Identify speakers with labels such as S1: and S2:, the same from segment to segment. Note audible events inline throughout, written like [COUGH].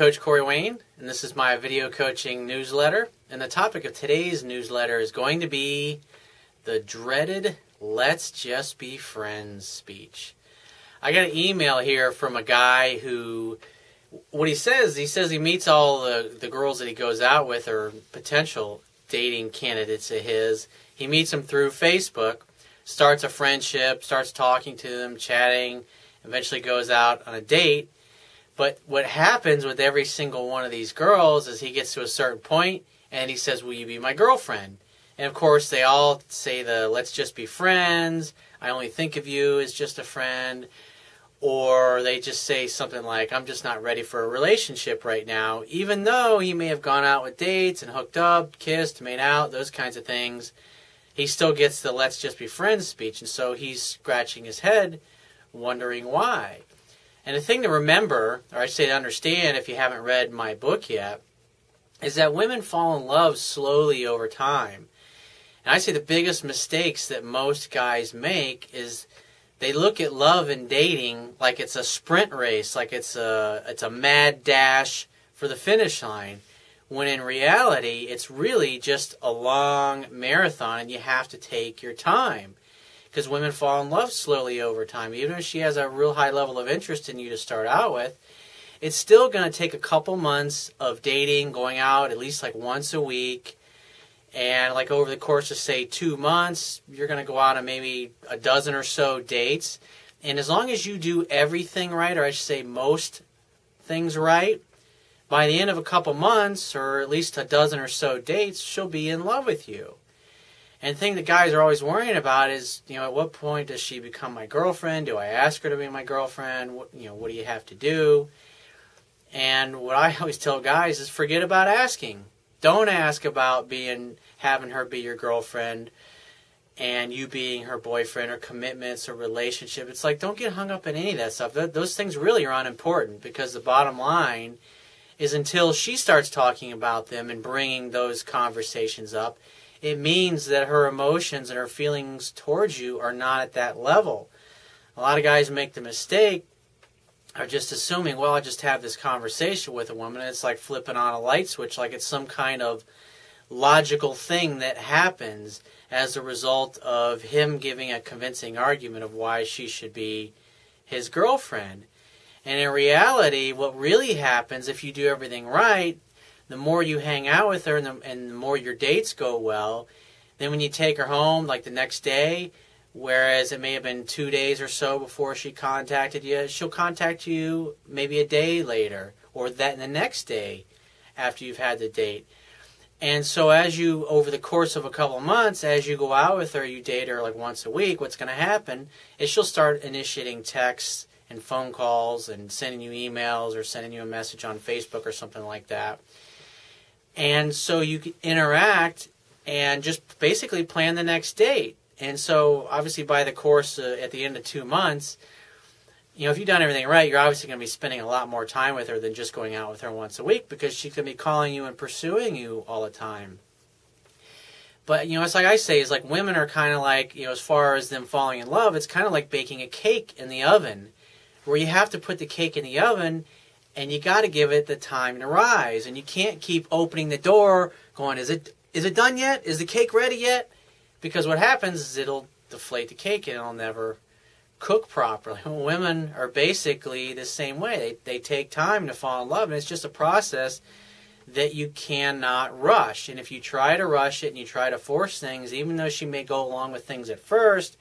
S1: Coach Corey Wayne, and this is my video coaching newsletter. And the topic of today's newsletter is going to be the dreaded Let's Just Be Friends speech. I got an email here from a guy who, what he says, he says he meets all the, the girls that he goes out with or potential dating candidates of his. He meets them through Facebook, starts a friendship, starts talking to them, chatting, eventually goes out on a date but what happens with every single one of these girls is he gets to a certain point and he says, Will you be my girlfriend? And of course, they all say the let's just be friends. I only think of you as just a friend. Or they just say something like, I'm just not ready for a relationship right now. Even though he may have gone out with dates and hooked up, kissed, made out, those kinds of things, he still gets the let's just be friends speech. And so he's scratching his head, wondering why. And the thing to remember, or I say to understand if you haven't read my book yet, is that women fall in love slowly over time. And I say the biggest mistakes that most guys make is they look at love and dating like it's a sprint race, like it's a it's a mad dash for the finish line. When in reality, it's really just a long marathon and you have to take your time because women fall in love slowly over time. Even if she has a real high level of interest in you to start out with, it's still going to take a couple months of dating, going out at least like once a week. And like over the course of say two months, you're going to go out on maybe a dozen or so dates. And as long as you do everything right, or I should say most things right, by the end of a couple months, or at least a dozen or so dates, she'll be in love with you. And the thing the guys are always worrying about is, you know, at what point does she become my girlfriend? Do I ask her to be my girlfriend? What, you know, what do you have to do? And what I [LAUGHS] always tell guys is forget about asking. Don't ask about being having her be your girlfriend and you being her boyfriend or commitments or relationship. It's like don't get hung up in any of that stuff. those things really are unimportant because the bottom line is until she starts talking about them and bringing those conversations up, it means that her emotions and her feelings towards you are not at that level. A lot of guys make the mistake of just assuming, well, I just have this conversation with a woman. It's like flipping on a light switch, like it's some kind of logical thing that happens as a result of him giving a convincing argument of why she should be his girlfriend. And in reality, what really happens if you do everything right the more you hang out with her and the, and the more your dates go well, then when you take her home, like the next day, whereas it may have been two days or so before she contacted you, she'll contact you maybe a day later or that the next day after you've had the date. And so as you over the course of a couple of months, as you go out with her, you date her like once a week, what's going to happen is she'll start initiating texts and phone calls and sending you emails or sending you a message on Facebook or something like that. And so you interact and just basically plan the next date. And so, obviously, by the course uh, at the end of two months, you know, if you've done everything right, you're obviously going to be spending a lot more time with her than just going out with her once a week because she's going to be calling you and pursuing you all the time. But, you know, it's like I say, is like women are kind of like, you know, as far as them falling in love, it's kind of like baking a cake in the oven where you have to put the cake in the oven and you got to give it the time to rise. And you can't keep opening the door, going, "Is it is it done yet? Is the cake ready yet?" Because what happens is it'll deflate the cake and it'll never cook properly. [LAUGHS] Women are basically the same way. They they take time to fall in love, and it's just a process that you cannot rush. And if you try to rush it and you try to force things, even though she may go along with things at first,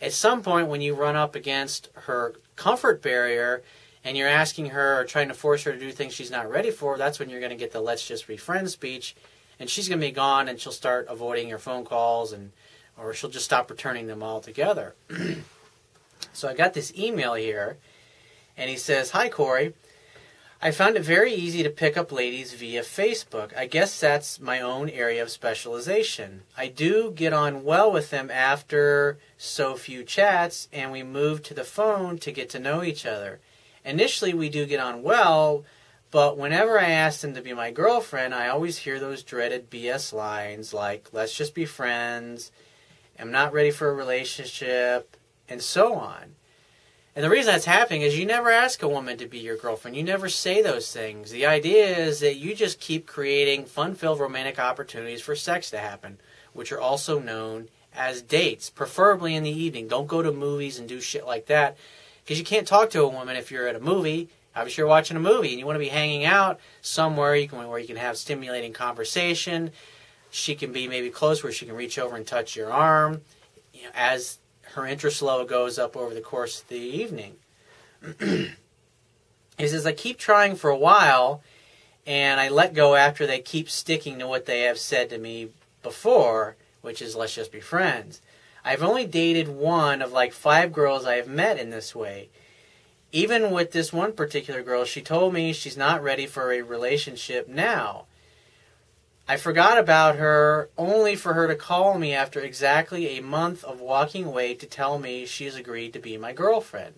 S1: at some point when you run up against her comfort barrier, and you're asking her or trying to force her to do things she's not ready for, that's when you're going to get the let's just be friends speech. And she's going to be gone and she'll start avoiding your phone calls and or she'll just stop returning them altogether. [CLEARS THROAT] so I got this email here and he says, Hi Corey. I found it very easy to pick up ladies via Facebook. I guess that's my own area of specialization. I do get on well with them after so few chats, and we move to the phone to get to know each other initially we do get on well, but whenever I ask them to be my girlfriend, I always hear those dreaded BS lines like, let's just be friends, I'm not ready for a relationship, and so on. And the reason that's happening is you never ask a woman to be your girlfriend. You never say those things. The idea is that you just keep creating fun filled romantic opportunities for sex to happen, which are also known as dates, preferably in the evening. Don't go to movies and do shit like that because you can't talk to a woman if you're at a movie. Obviously, you're watching a movie and you want to be hanging out somewhere you can, where you can have stimulating conversation. She can be maybe close where she can reach over and touch your arm. You know, as her interest level goes up over the course of the evening. [CLEARS THROAT] he says, I keep trying for a while and I let go after they keep sticking to what they have said to me before, which is let's just be friends. I've only dated one of like five girls I have met in this way. Even with this one particular girl, she told me she's not ready for a relationship now. I forgot about her only for her to call me after exactly a month of walking away to tell me she's agreed to be my girlfriend.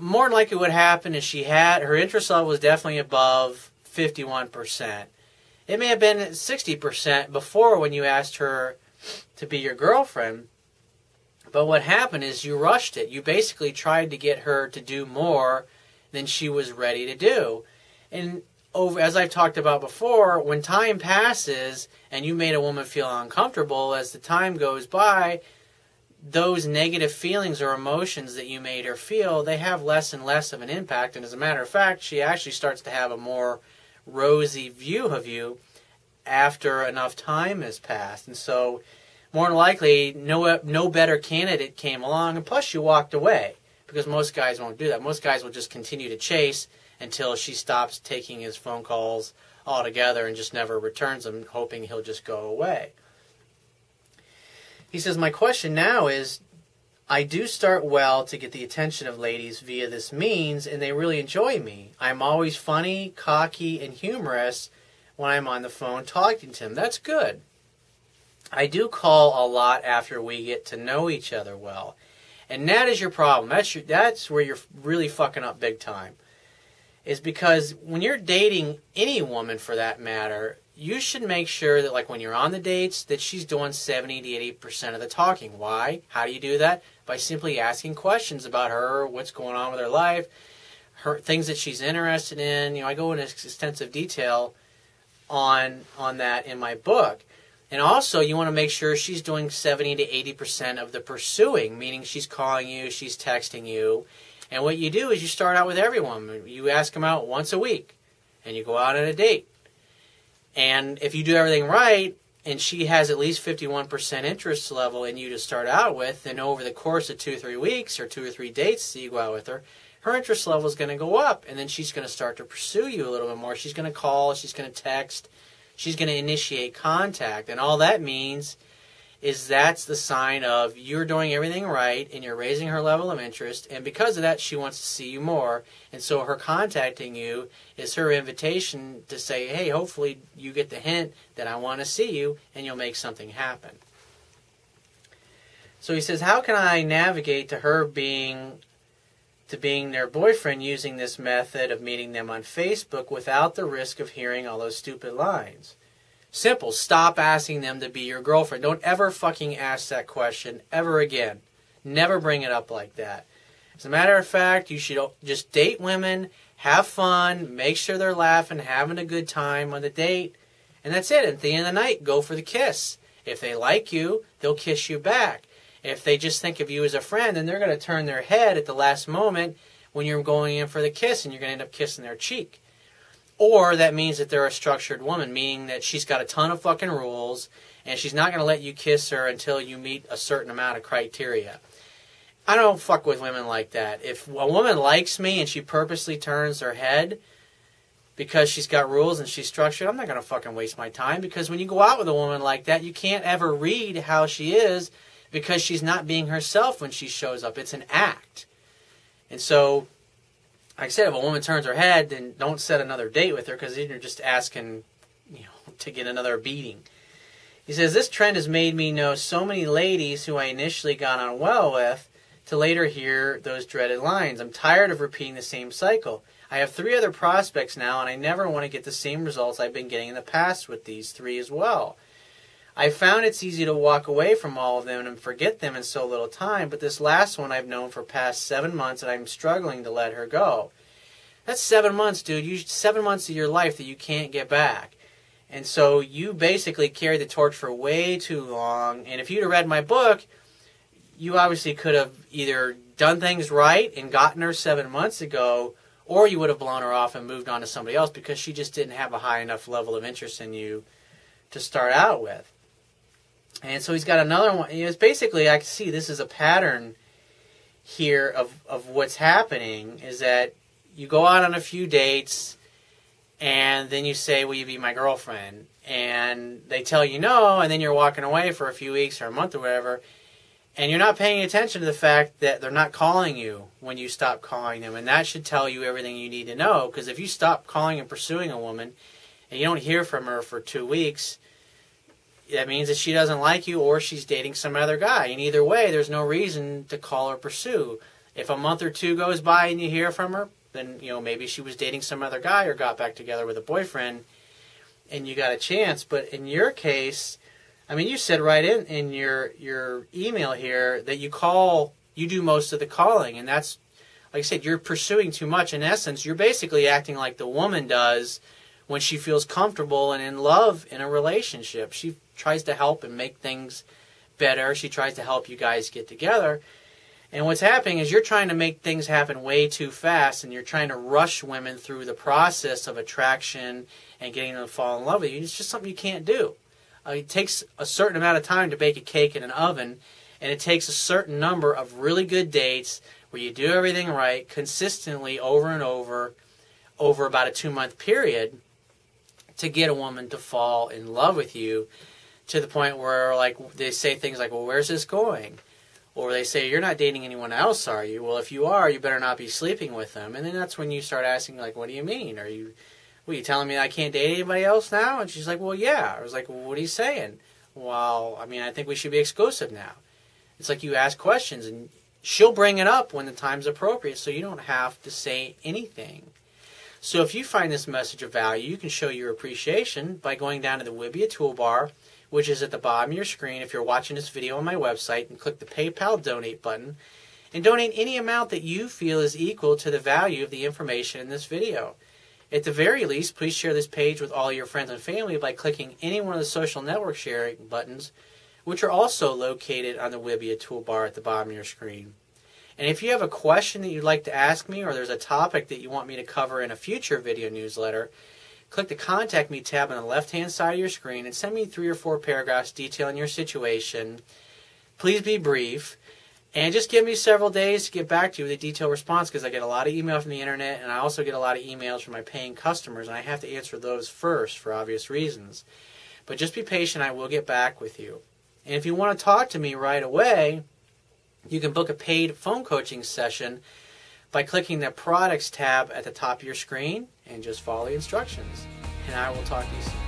S1: More likely, what happened is she had her interest level was definitely above 51%. It may have been 60% before when you asked her to be your girlfriend. But what happened is you rushed it. You basically tried to get her to do more than she was ready to do. And over as I've talked about before, when time passes and you made a woman feel uncomfortable, as the time goes by, those negative feelings or emotions that you made her feel, they have less and less of an impact. And as a matter of fact, she actually starts to have a more rosy view of you after enough time has passed. And so, more than likely, no no better candidate came along, and plus you walked away because most guys won't do that. Most guys will just continue to chase until she stops taking his phone calls altogether and just never returns them, hoping he'll just go away. He says, My question now is I do start well to get the attention of ladies via this means, and they really enjoy me. I'm always funny, cocky, and humorous when I'm on the phone talking to him. That's good. I do call a lot after we get to know each other well. And that is your problem. That's your, that's where you're really fucking up big time is because when you're dating any woman for that matter, you should make sure that like when you're on the dates that she's doing 70 to 80% of the talking. Why? How do you do that? By simply asking questions about her, what's going on with her life, her things that she's interested in. You know, I go into extensive detail on on that in my book. And also, you want to make sure she's doing 70 to 80% of the pursuing, meaning she's calling you, she's texting you, and what you do is you start out with everyone. You ask them out once a week, and you go out on a date. And if you do everything right, and she has at least 51% interest level in you to start out with, then over the course of two or three weeks or two or three dates that you go out with her, her interest level is going to go up. And then she's going to start to pursue you a little bit more. She's going to call, she's going to text, she's going to initiate contact. And all that means is that's the sign of you're doing everything right and you're raising her level of interest and because of that she wants to see you more and so her contacting you is her invitation to say hey hopefully you get the hint that i want to see you and you'll make something happen so he says how can i navigate to her being to being their boyfriend using this method of meeting them on facebook without the risk of hearing all those stupid lines Simple. Stop asking them to be your girlfriend. Don't ever fucking ask that question ever again. Never bring it up like that. As a matter of fact, you should just date women, have fun, make sure they're laughing, having a good time on the date, and that's it. At the end of the night, go for the kiss. If they like you, they'll kiss you back. If they just think of you as a friend, then they're going to turn their head at the last moment when you're going in for the kiss and you're going to end up kissing their cheek. Or that means that they're a structured woman, meaning that she's got a ton of fucking rules and she's not going to let you kiss her until you meet a certain amount of criteria. I don't fuck with women like that. If a woman likes me and she purposely turns her head because she's got rules and she's structured, I'm not going to fucking waste my time because when you go out with a woman like that, you can't ever read how she is because she's not being herself when she shows up. It's an act. And so like I said, if a woman turns her head, then don't set another date with her because then you're just asking, you know, [LAUGHS] to get another beating. He says this trend has made me know so many ladies who I initially got on well with, to later hear those dreaded lines. I'm tired of repeating the same cycle. I have three other prospects now, and I never want to get the same results I've been getting in the past with these three as well. I found it's easy to walk away from all of them and forget them in so little time, but this last one I've known for past seven months and I'm struggling to let her go. That's seven months, dude. You seven months of your life that you can't get back. And so you basically carried the torch for way too long. And if you'd have read my book, you obviously could have either done things right and gotten her seven months ago, or you would have blown her off and moved on to somebody else because she just didn't have a high enough level of interest in you to start out with. And so he's got another one. It's basically I can see this is a pattern here of of what's happening is that you go out on a few dates and then you say, "Will you be my girlfriend?" And they tell you no, and then you're walking away for a few weeks or a month or whatever, and you're not paying attention to the fact that they're not calling you when you stop calling them, and that should tell you everything you need to know. Because if you stop calling and pursuing a woman, and you don't hear from her for two weeks, that means that she doesn't like you or she's dating some other guy. And either way, there's no reason to call or pursue. If a month or two goes by and you hear from her, then you know maybe she was dating some other guy or got back together with a boyfriend, and you got a chance. But in your case, I mean, you said right in in your your email here that you call, you do most of the calling, and that's like I said, you're pursuing too much. In essence, you're basically acting like the woman does when she feels comfortable and in love in a relationship. She tries to help and make things better. She tries to help you guys get together. And what's happening is you're trying to make things happen way too fast and you're trying to rush women through the process of attraction and getting them to fall in love with you. It's just something you can't do. Uh, it takes a certain amount of time to bake a cake in an oven, and it takes a certain number of really good dates where you do everything right consistently over and over over about a two month period to get a woman to fall in love with you to the point where like they say things like well where's this going or they say you're not dating anyone else are you well if you are you better not be sleeping with them and then that's when you start asking like what do you mean are you what are you telling me I can't date anybody else now? And she's like, well, yeah. I was like, well, what are you saying? Well, I mean, I think we should be exclusive now. It's like you ask questions and she'll bring it up when the time's appropriate, so you don't have to say anything. So if you find this message of value, you can show your appreciation by going down to the Wibiya toolbar, which is at the bottom of your screen if you're watching this video on my website, and click the PayPal donate button and donate any amount that you feel is equal to the value of the information in this video. At the very least, please share this page with all your friends and family by clicking any one of the social network sharing buttons, which are also located on the Wibiya toolbar at the bottom of your screen. And if you have a question that you'd like to ask me, or there's a topic that you want me to cover in a future video newsletter, click the Contact Me tab on the left hand side of your screen and send me three or four paragraphs detailing your situation. Please be brief. And just give me several days to get back to you with a detailed response because I get a lot of email from the internet and I also get a lot of emails from my paying customers and I have to answer those first for obvious reasons. But just be patient, I will get back with you. And if you want to talk to me right away, you can book a paid phone coaching session by clicking the products tab at the top of your screen and just follow the instructions. And I will talk to you soon.